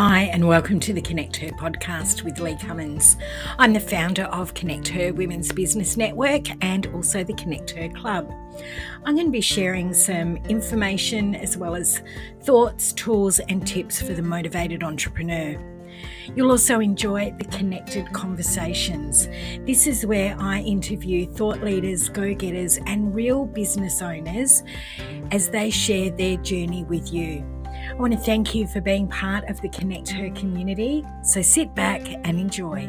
Hi, and welcome to the Connect Her podcast with Lee Cummins. I'm the founder of Connect Her Women's Business Network and also the Connect Her Club. I'm going to be sharing some information as well as thoughts, tools, and tips for the motivated entrepreneur. You'll also enjoy the connected conversations. This is where I interview thought leaders, go getters, and real business owners as they share their journey with you. I want to thank you for being part of the Connect Her community. So sit back and enjoy.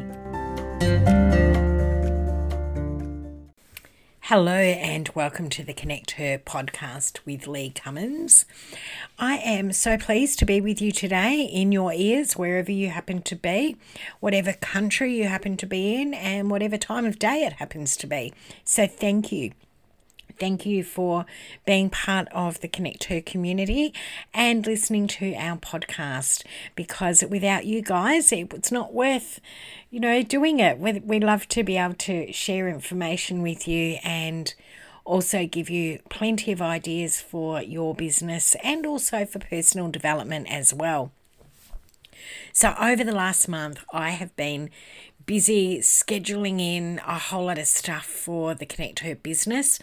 Hello, and welcome to the Connect Her podcast with Lee Cummins. I am so pleased to be with you today in your ears, wherever you happen to be, whatever country you happen to be in, and whatever time of day it happens to be. So, thank you. Thank you for being part of the Connect Her community and listening to our podcast because without you guys, it's not worth, you know, doing it. We, love to be able to share information with you and also give you plenty of ideas for your business and also for personal development as well. So, over the last month, I have been busy scheduling in a whole lot of stuff for the Connect Her business.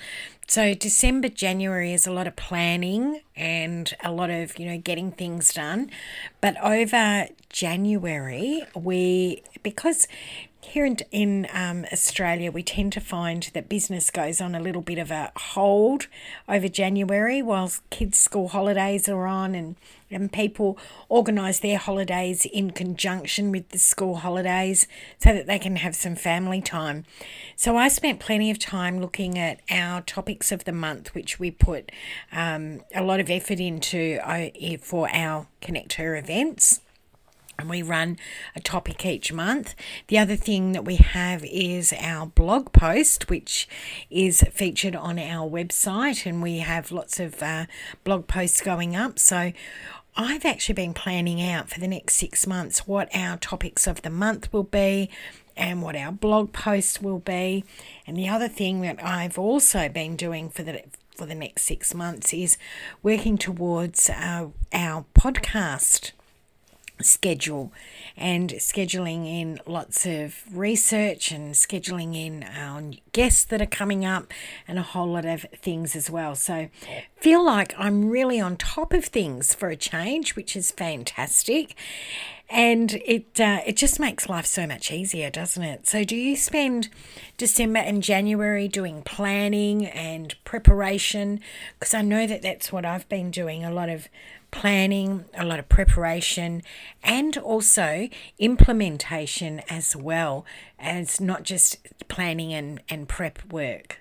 So December, January is a lot of planning and a lot of, you know, getting things done. But over January, we because here in, in um, Australia, we tend to find that business goes on a little bit of a hold over January whilst kids' school holidays are on and, and people organise their holidays in conjunction with the school holidays so that they can have some family time. So I spent plenty of time looking at our topics of the month, which we put um, a lot of effort into uh, for our Connect Her events and we run a topic each month. The other thing that we have is our blog post, which is featured on our website, and we have lots of uh, blog posts going up. So I've actually been planning out for the next six months what our topics of the month will be and what our blog posts will be. And the other thing that I've also been doing for the for the next six months is working towards uh, our podcast schedule and scheduling in lots of research and scheduling in our guests that are coming up and a whole lot of things as well. So feel like I'm really on top of things for a change, which is fantastic. And it uh, it just makes life so much easier, doesn't it? So, do you spend December and January doing planning and preparation? Because I know that that's what I've been doing a lot of planning, a lot of preparation, and also implementation as well as not just planning and, and prep work.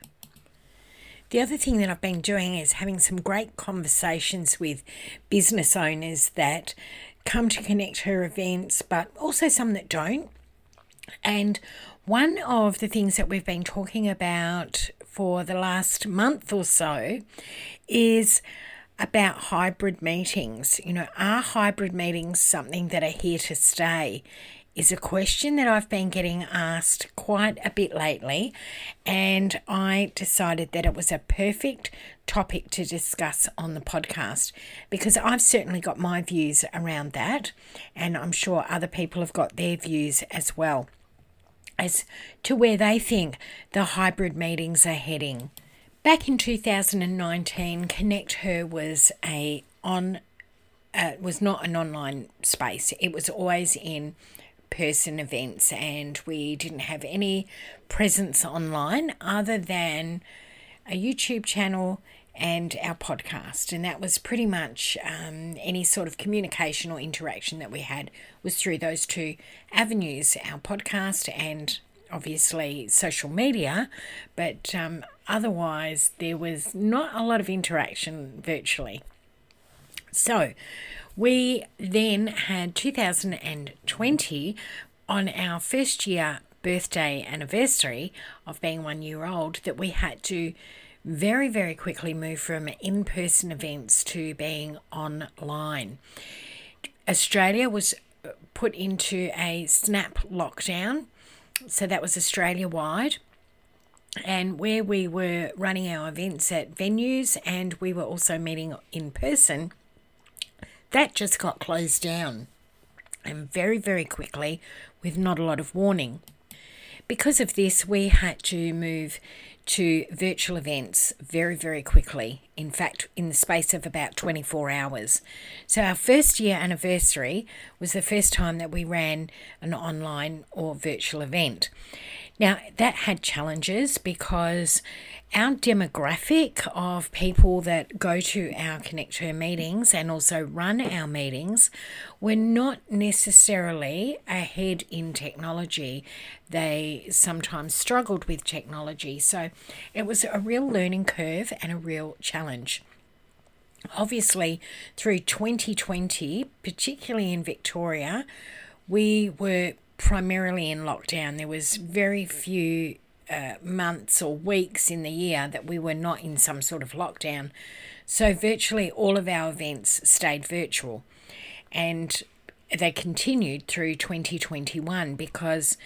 The other thing that I've been doing is having some great conversations with business owners that come to Connect Her events, but also some that don't. And one of the things that we've been talking about for the last month or so is about hybrid meetings. You know, are hybrid meetings something that are here to stay? Is a question that I've been getting asked quite a bit lately, and I decided that it was a perfect topic to discuss on the podcast because I've certainly got my views around that, and I'm sure other people have got their views as well as to where they think the hybrid meetings are heading. Back in 2019, Connect Her was a on uh, was not an online space. It was always in person events, and we didn't have any presence online other than a YouTube channel and our podcast. And that was pretty much um, any sort of communication or interaction that we had was through those two avenues our podcast and obviously social media, but um, otherwise there was not a lot of interaction virtually. So we then had 2020 on our first year birthday anniversary of being one year old that we had to very, very quickly move from in person events to being online. Australia was put into a snap lockdown so that was Australia wide. And where we were running our events at venues and we were also meeting in person, that just got closed down. and very, very quickly with not a lot of warning. Because of this, we had to move to virtual events very, very quickly. In fact, in the space of about 24 hours. So, our first year anniversary was the first time that we ran an online or virtual event. Now, that had challenges because our demographic of people that go to our Connect Her meetings and also run our meetings were not necessarily ahead in technology. They sometimes struggled with technology. So it was a real learning curve and a real challenge. Obviously, through 2020, particularly in Victoria, we were primarily in lockdown. There was very few uh, months or weeks in the year that we were not in some sort of lockdown. So virtually all of our events stayed virtual. And they continued through 2021 because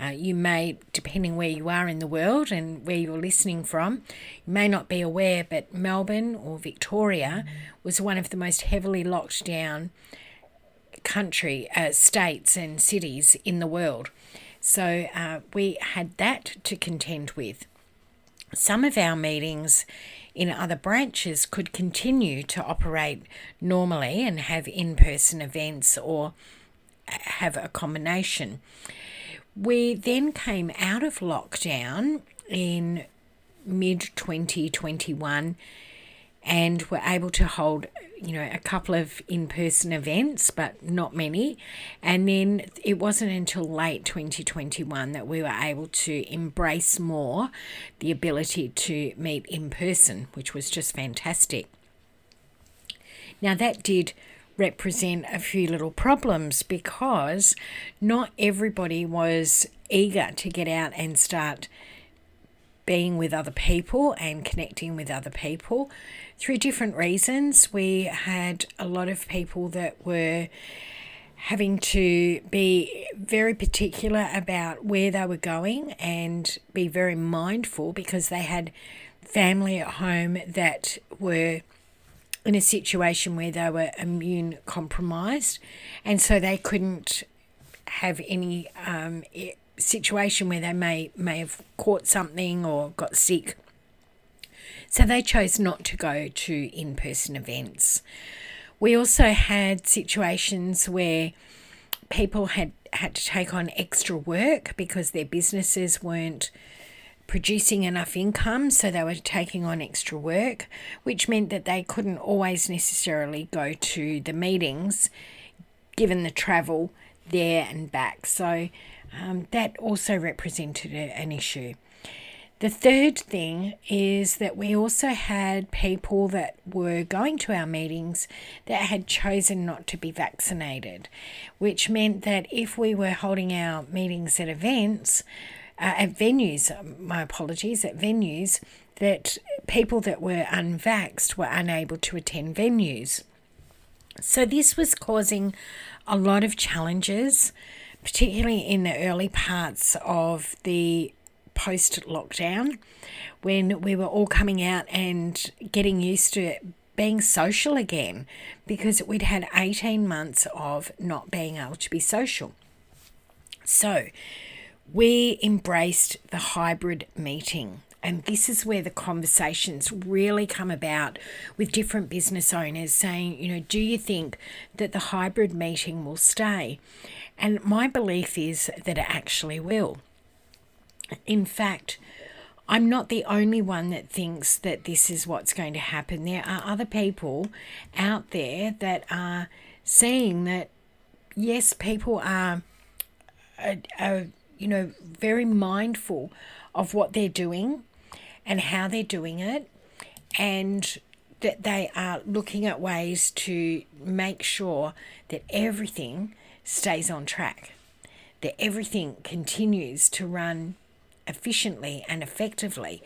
uh, you may, depending where you are in the world and where you're listening from, you may not be aware, but Melbourne or Victoria was one of the most heavily locked down country, uh, states, and cities in the world. So uh, we had that to contend with. Some of our meetings in other branches could continue to operate normally and have in person events or have a combination. We then came out of lockdown in mid 2021 and were able to hold you know a couple of in-person events but not many. And then it wasn't until late 2021 that we were able to embrace more the ability to meet in person which was just fantastic. Now that did represent a few little problems because not everybody was eager to get out and start being with other people and connecting with other people through different reasons. We had a lot of people that were having to be very particular about where they were going and be very mindful because they had family at home that were in a situation where they were immune compromised and so they couldn't have any um, situation where they may may have caught something or got sick. So they chose not to go to in person events. We also had situations where people had had to take on extra work because their businesses weren't producing enough income, so they were taking on extra work, which meant that they couldn't always necessarily go to the meetings given the travel there and back. So um, that also represented an issue. The third thing is that we also had people that were going to our meetings that had chosen not to be vaccinated, which meant that if we were holding our meetings at events, uh, at venues, my apologies, at venues, that people that were unvaxxed were unable to attend venues. So this was causing a lot of challenges particularly in the early parts of the post lockdown when we were all coming out and getting used to being social again because we'd had 18 months of not being able to be social. So we embraced the hybrid meeting. And this is where the conversations really come about with different business owners saying, you know, do you think that the hybrid meeting will stay? And my belief is that it actually will. In fact, I'm not the only one that thinks that this is what's going to happen. There are other people out there that are seeing that, yes, people are, are, are you know, very mindful of what they're doing and how they're doing it, and that they are looking at ways to make sure that everything stays on track, that everything continues to run efficiently and effectively.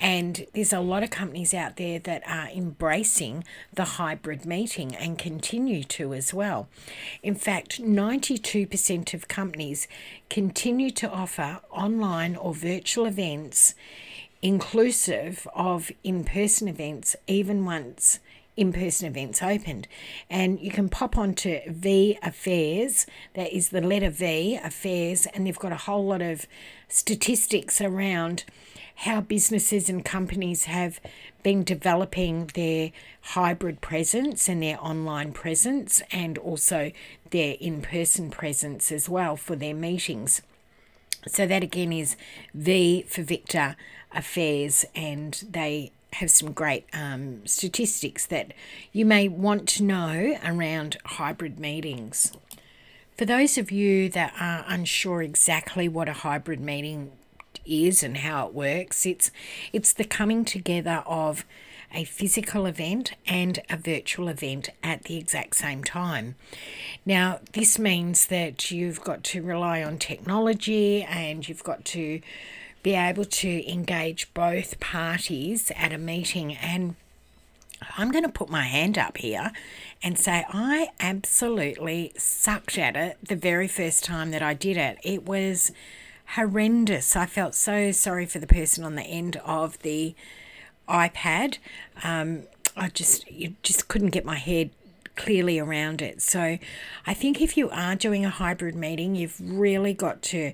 And there's a lot of companies out there that are embracing the hybrid meeting and continue to as well. In fact, 92% of companies continue to offer online or virtual events inclusive of in person events, even once in person events opened. And you can pop onto V Affairs, that is the letter V, Affairs, and they've got a whole lot of statistics around how businesses and companies have been developing their hybrid presence and their online presence and also their in person presence as well for their meetings. So, that again is V for Victor Affairs, and they have some great um, statistics that you may want to know around hybrid meetings. For those of you that are unsure exactly what a hybrid meeting is and how it works, it's it's the coming together of a physical event and a virtual event at the exact same time. Now, this means that you've got to rely on technology and you've got to be able to engage both parties at a meeting. And I'm going to put my hand up here and say I absolutely sucked at it the very first time that I did it. It was horrendous. I felt so sorry for the person on the end of the iPad. Um, I just you just couldn't get my head clearly around it. So I think if you are doing a hybrid meeting, you've really got to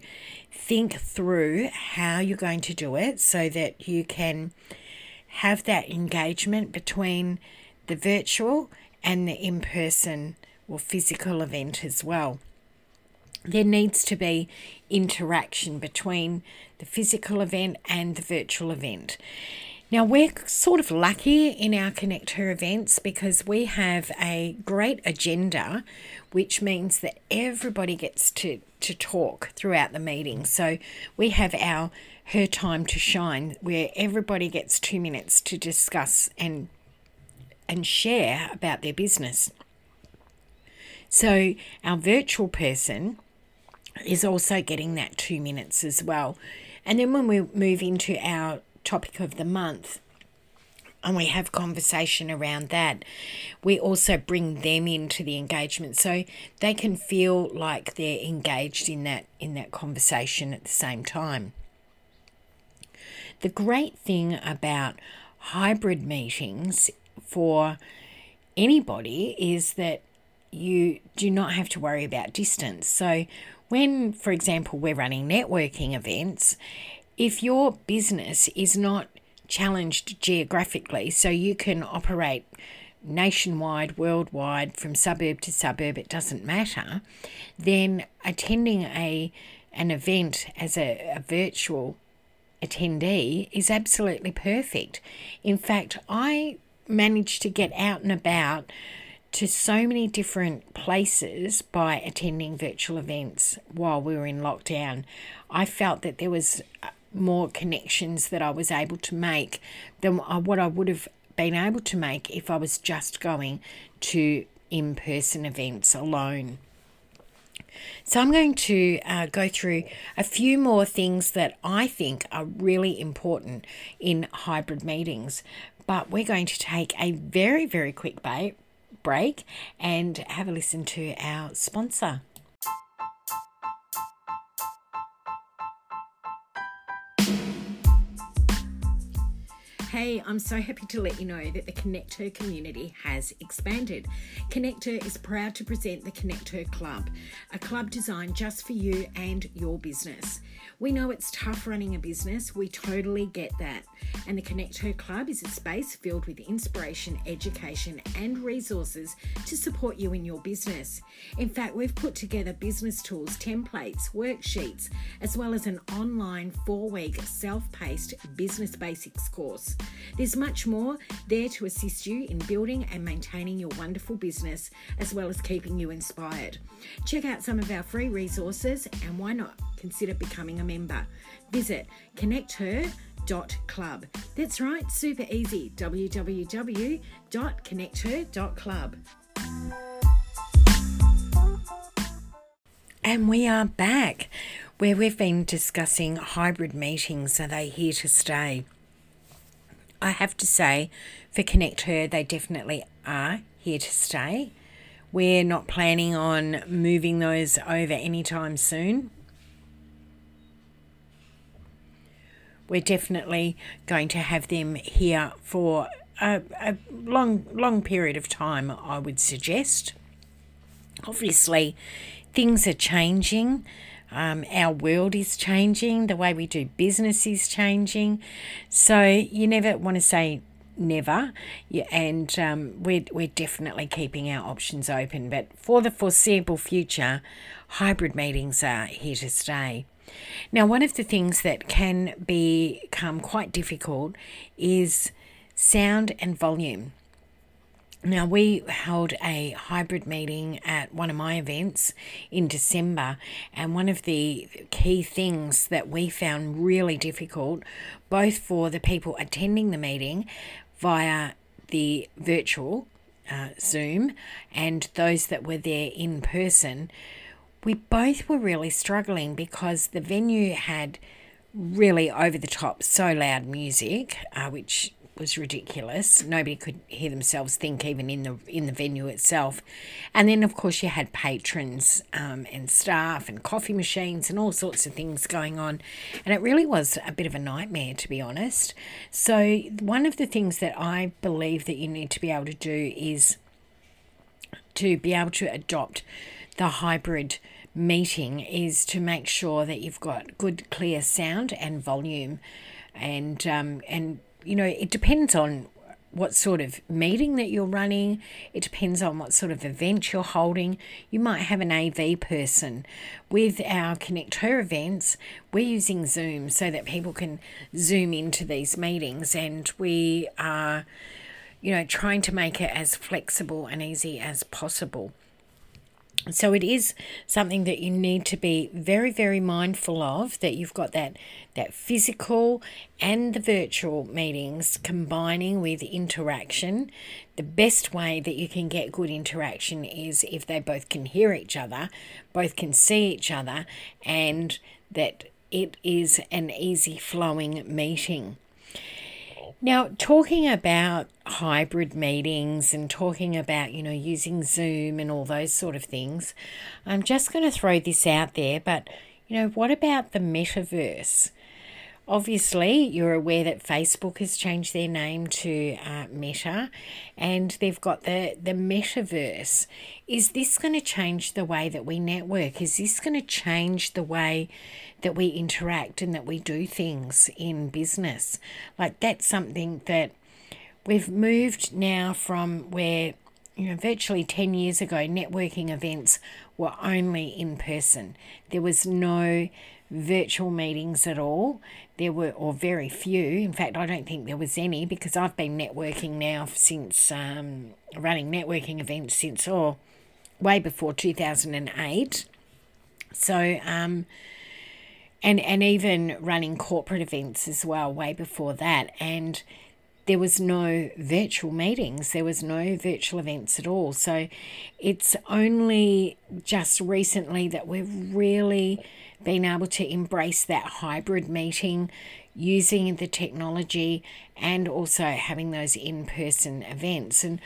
think through how you're going to do it so that you can have that engagement between the virtual and the in person or physical event as well. There needs to be interaction between the physical event and the virtual event. Now, we're sort of lucky in our Connect Her events because we have a great agenda, which means that everybody gets to, to talk throughout the meeting. So we have our Her Time to Shine, where everybody gets two minutes to discuss and and share about their business. So our virtual person is also getting that two minutes as well. And then when we move into our topic of the month and we have conversation around that we also bring them into the engagement. So they can feel like they're engaged in that in that conversation at the same time. The great thing about hybrid meetings for anybody is that you do not have to worry about distance. So when for example we're running networking events if your business is not challenged geographically, so you can operate nationwide, worldwide, from suburb to suburb, it doesn't matter, then attending a an event as a, a virtual attendee is absolutely perfect. In fact, I managed to get out and about to so many different places by attending virtual events while we were in lockdown. I felt that there was more connections that I was able to make than what I would have been able to make if I was just going to in person events alone. So, I'm going to uh, go through a few more things that I think are really important in hybrid meetings. But we're going to take a very, very quick break and have a listen to our sponsor. Hey, I'm so happy to let you know that the Connect Her community has expanded. Connect Her is proud to present the Connect Her Club, a club designed just for you and your business. We know it's tough running a business, we totally get that. And the Connect Her Club is a space filled with inspiration, education, and resources to support you in your business. In fact, we've put together business tools, templates, worksheets, as well as an online four week self paced business basics course. There's much more there to assist you in building and maintaining your wonderful business, as well as keeping you inspired. Check out some of our free resources and why not consider becoming a member? Visit connecther.club. That's right, super easy www.connecther.club. And we are back where we've been discussing hybrid meetings. Are they here to stay? I have to say, for Connect Her, they definitely are here to stay. We're not planning on moving those over anytime soon. We're definitely going to have them here for a, a long, long period of time, I would suggest. Obviously, things are changing. Um, our world is changing. The way we do business is changing. So you never want to say never. Yeah, and um, we're, we're definitely keeping our options open. But for the foreseeable future, hybrid meetings are here to stay. Now, one of the things that can become quite difficult is sound and volume. Now, we held a hybrid meeting at one of my events in December, and one of the key things that we found really difficult, both for the people attending the meeting via the virtual uh, Zoom and those that were there in person, we both were really struggling because the venue had really over the top, so loud music, uh, which was ridiculous. Nobody could hear themselves think even in the in the venue itself. And then of course you had patrons um, and staff and coffee machines and all sorts of things going on. And it really was a bit of a nightmare to be honest. So one of the things that I believe that you need to be able to do is to be able to adopt the hybrid meeting is to make sure that you've got good clear sound and volume and um, and you know, it depends on what sort of meeting that you're running. It depends on what sort of event you're holding. You might have an AV person. With our Connect Her events, we're using Zoom so that people can zoom into these meetings and we are, you know, trying to make it as flexible and easy as possible. So it is something that you need to be very, very mindful of that you've got that that physical and the virtual meetings combining with interaction. The best way that you can get good interaction is if they both can hear each other, both can see each other, and that it is an easy flowing meeting. Now, talking about hybrid meetings and talking about, you know, using Zoom and all those sort of things, I'm just going to throw this out there, but, you know, what about the metaverse? Obviously, you're aware that Facebook has changed their name to uh, Meta and they've got the, the metaverse. Is this going to change the way that we network? Is this going to change the way that we interact and that we do things in business? Like, that's something that we've moved now from where you know, virtually 10 years ago, networking events were only in person. There was no virtual meetings at all. There were, or very few. In fact, I don't think there was any because I've been networking now since um, running networking events since, or oh, way before 2008. So, um, and, and even running corporate events as well, way before that. And there was no virtual meetings, there was no virtual events at all. So it's only just recently that we've really been able to embrace that hybrid meeting using the technology and also having those in-person events. And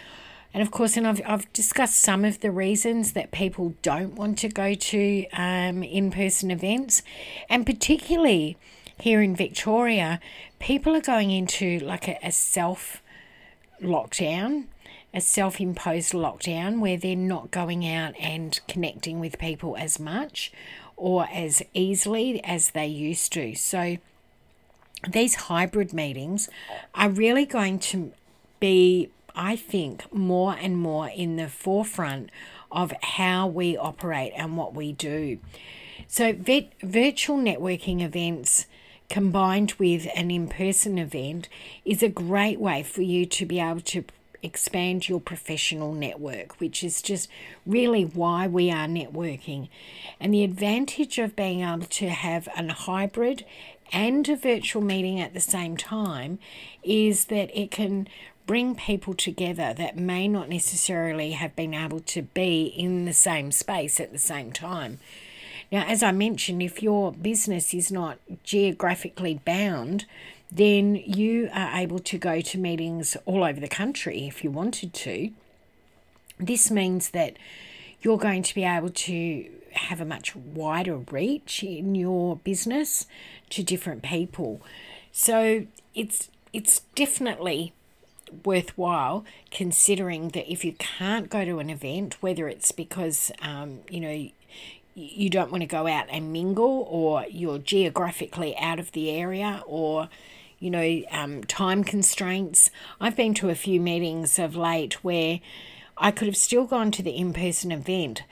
and of course and I've, I've discussed some of the reasons that people don't want to go to um, in-person events. And particularly here in Victoria people are going into like a, a self lockdown a self imposed lockdown where they're not going out and connecting with people as much or as easily as they used to. So, these hybrid meetings are really going to be, I think, more and more in the forefront of how we operate and what we do. So, virtual networking events combined with an in person event is a great way for you to be able to expand your professional network, which is just really why we are networking. And the advantage of being able to have a hybrid and a virtual meeting at the same time is that it can bring people together that may not necessarily have been able to be in the same space at the same time. Now, as I mentioned, if your business is not geographically bound, then you are able to go to meetings all over the country if you wanted to. This means that you're going to be able to have a much wider reach in your business to different people. So it's it's definitely worthwhile considering that if you can't go to an event, whether it's because um, you know you don't want to go out and mingle, or you're geographically out of the area, or you know um, time constraints. I've been to a few meetings of late where I could have still gone to the in person event,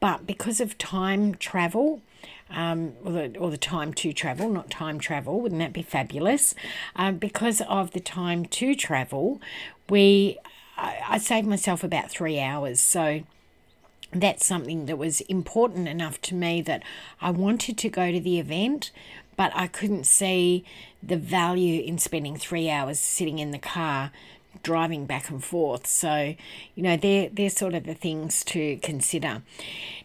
but because of time travel, um, or, the, or the time to travel, not time travel, wouldn't that be fabulous? Um, because of the time to travel, we I, I saved myself about three hours. So that's something that was important enough to me that I wanted to go to the event, but I couldn't see the value in spending three hours sitting in the car driving back and forth. So, you know, they're, they're sort of the things to consider.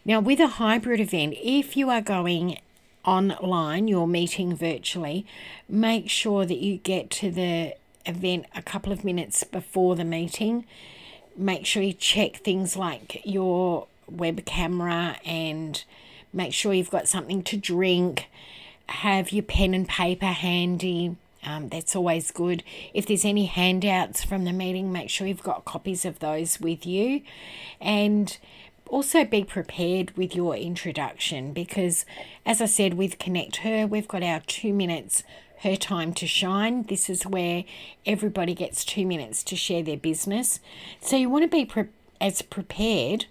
Now, with a hybrid event, if you are going online, you're meeting virtually, make sure that you get to the event a couple of minutes before the meeting. Make sure you check things like your web camera and make sure you've got something to drink. Have your pen and paper handy um, that's always good. If there's any handouts from the meeting, make sure you've got copies of those with you. And also be prepared with your introduction because, as I said, with Connect Her, we've got our two minutes her time to shine. This is where everybody gets two minutes to share their business. So you want to be pre- as prepared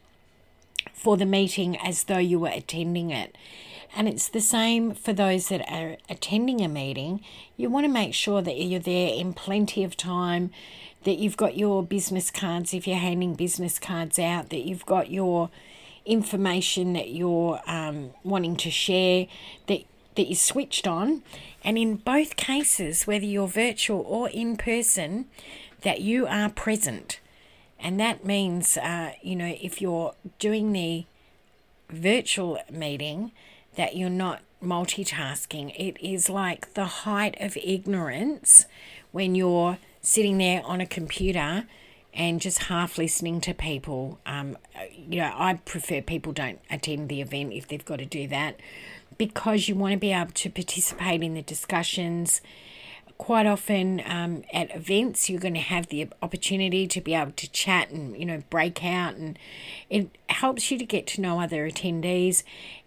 for the meeting as though you were attending it. And it's the same for those that are attending a meeting. You want to make sure that you're there in plenty of time, that you've got your business cards if you're handing business cards out, that you've got your information that you're um, wanting to share, that that you're switched on. And in both cases, whether you're virtual or in person, that you are present. And that means, uh, you know, if you're doing the virtual meeting, that you're not multitasking. It is like the height of ignorance when you're sitting there on a computer and just half listening to people. Um, you know, I prefer people don't attend the event if they've got to do that because you want to be able to participate in the discussions quite often um, at events you're going to have the opportunity to be able to chat and you know break out and it helps you to get to know other attendees.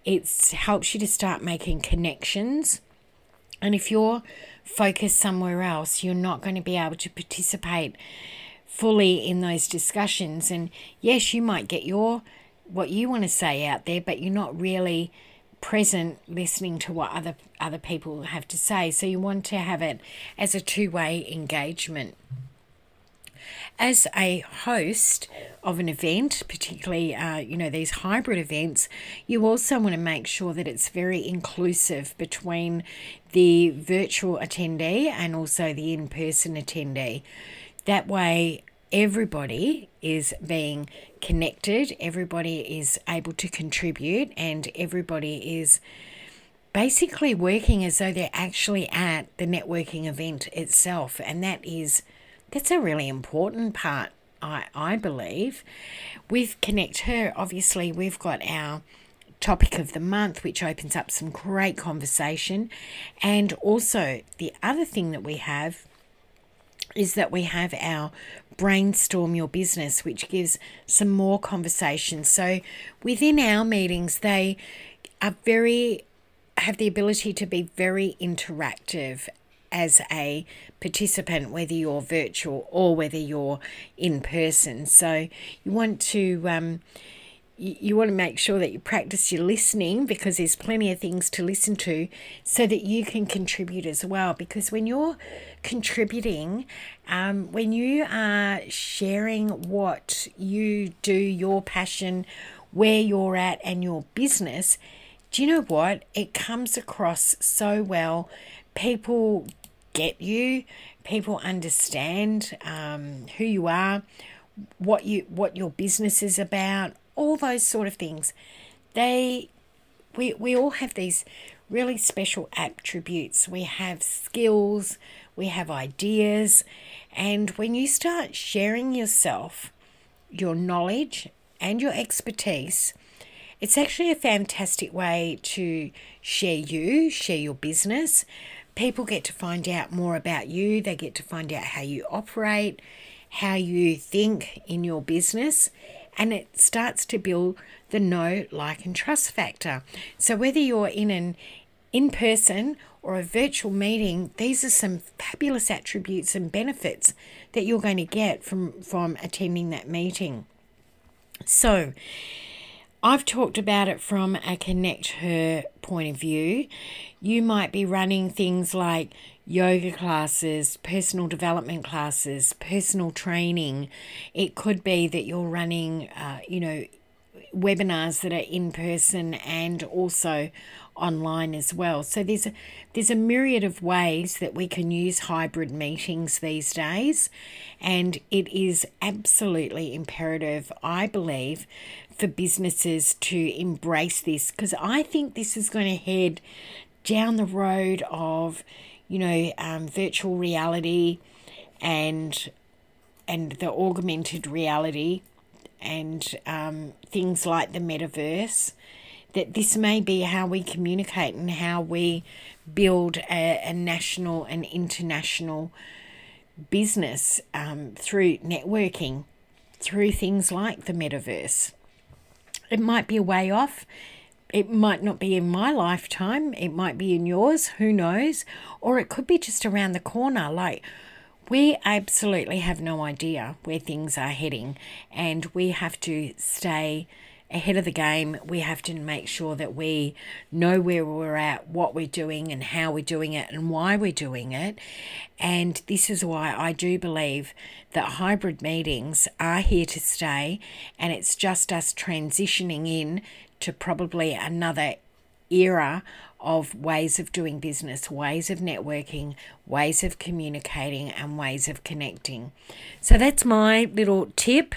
It helps you to start making connections. And if you're focused somewhere else you're not going to be able to participate fully in those discussions. And yes you might get your what you want to say out there but you're not really present listening to what other other people have to say. So you want to have it as a two-way engagement. As a host of an event particularly uh, you know these hybrid events you also want to make sure that it's very inclusive between the virtual attendee and also the in-person attendee. That way everybody is being connected, everybody is able to contribute, and everybody is basically working as though they're actually at the networking event itself. And that is that's a really important part, I, I believe. With Connect Her, obviously, we've got our topic of the month, which opens up some great conversation. And also, the other thing that we have is that we have our brainstorm your business, which gives some more conversation. So within our meetings, they are very have the ability to be very interactive as a participant, whether you're virtual or whether you're in person. So you want to um, you, want to make sure that you practice your listening because there's plenty of things to listen to so that you can contribute as well. Because when you're contributing, um, when you are sharing what you do, your passion, where you're at, and your business, do you know what? It comes across so well. People get you, people understand um, who you are, what you what your business is about, all those sort of things. They we we all have these really special attributes. We have skills, we have ideas, and when you start sharing yourself, your knowledge and your expertise, it's actually a fantastic way to share you, share your business. People get to find out more about you, they get to find out how you operate, how you think in your business, and it starts to build the know, like, and trust factor. So, whether you're in an in person or a virtual meeting, these are some fabulous attributes and benefits that you're going to get from, from attending that meeting. So, I've talked about it from a connect her point of view. You might be running things like yoga classes, personal development classes, personal training. It could be that you're running, uh, you know, webinars that are in person and also online as well. So there's a, there's a myriad of ways that we can use hybrid meetings these days, and it is absolutely imperative, I believe, for businesses to embrace this because I think this is going to head down the road of, you know, um, virtual reality and and the augmented reality and um, things like the metaverse that this may be how we communicate and how we build a, a national and international business um, through networking, through things like the metaverse. It might be a way off. It might not be in my lifetime. It might be in yours. Who knows? Or it could be just around the corner. Like, we absolutely have no idea where things are heading, and we have to stay ahead of the game. We have to make sure that we know where we're at, what we're doing, and how we're doing it, and why we're doing it. And this is why I do believe that hybrid meetings are here to stay, and it's just us transitioning in to probably another era of ways of doing business, ways of networking, ways of communicating, and ways of connecting. So that's my little tip.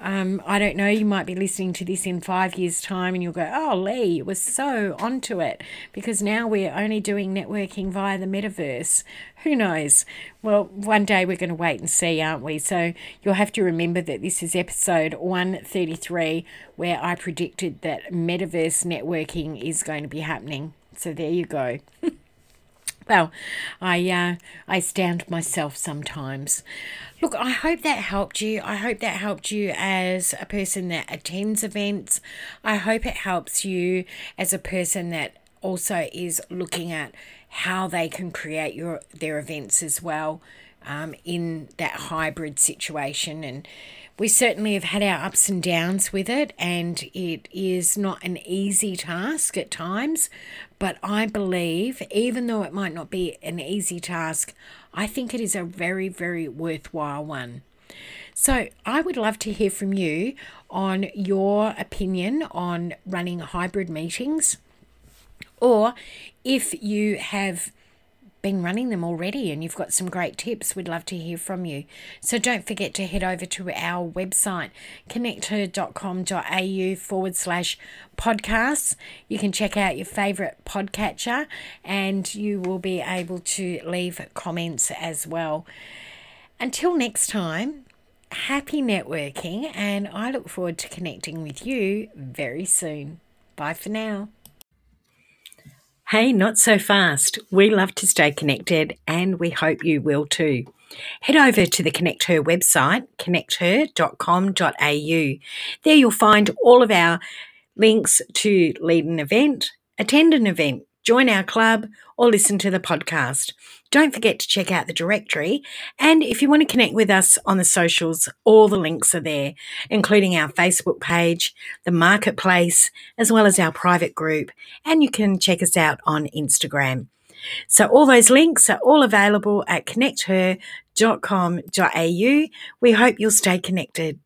Um, I don't know, you might be listening to this in five years' time and you'll go, oh, Lee, was so onto it because now we're only doing networking via the metaverse. Who knows? Well, one day we're going to wait and see, aren't we? So you'll have to remember that this is episode 133 where I predicted that metaverse networking is going to be happening. So there you go. well, I uh, I stand myself sometimes. Look, I hope that helped you. I hope that helped you as a person that attends events. I hope it helps you as a person that also is looking at how they can create your their events as well um, in that hybrid situation and we certainly have had our ups and downs with it, and it is not an easy task at times. But I believe, even though it might not be an easy task, I think it is a very, very worthwhile one. So, I would love to hear from you on your opinion on running hybrid meetings, or if you have been running them already and you've got some great tips, we'd love to hear from you. So don't forget to head over to our website, connecther.com.au forward slash podcasts. You can check out your favourite podcatcher and you will be able to leave comments as well. Until next time, happy networking, and I look forward to connecting with you very soon. Bye for now. Hey, not so fast. We love to stay connected and we hope you will too. Head over to the Connect Her website, connecther.com.au. There you'll find all of our links to lead an event, attend an event, join our club, or listen to the podcast. Don't forget to check out the directory. And if you want to connect with us on the socials, all the links are there, including our Facebook page, the marketplace, as well as our private group. And you can check us out on Instagram. So all those links are all available at connecther.com.au. We hope you'll stay connected.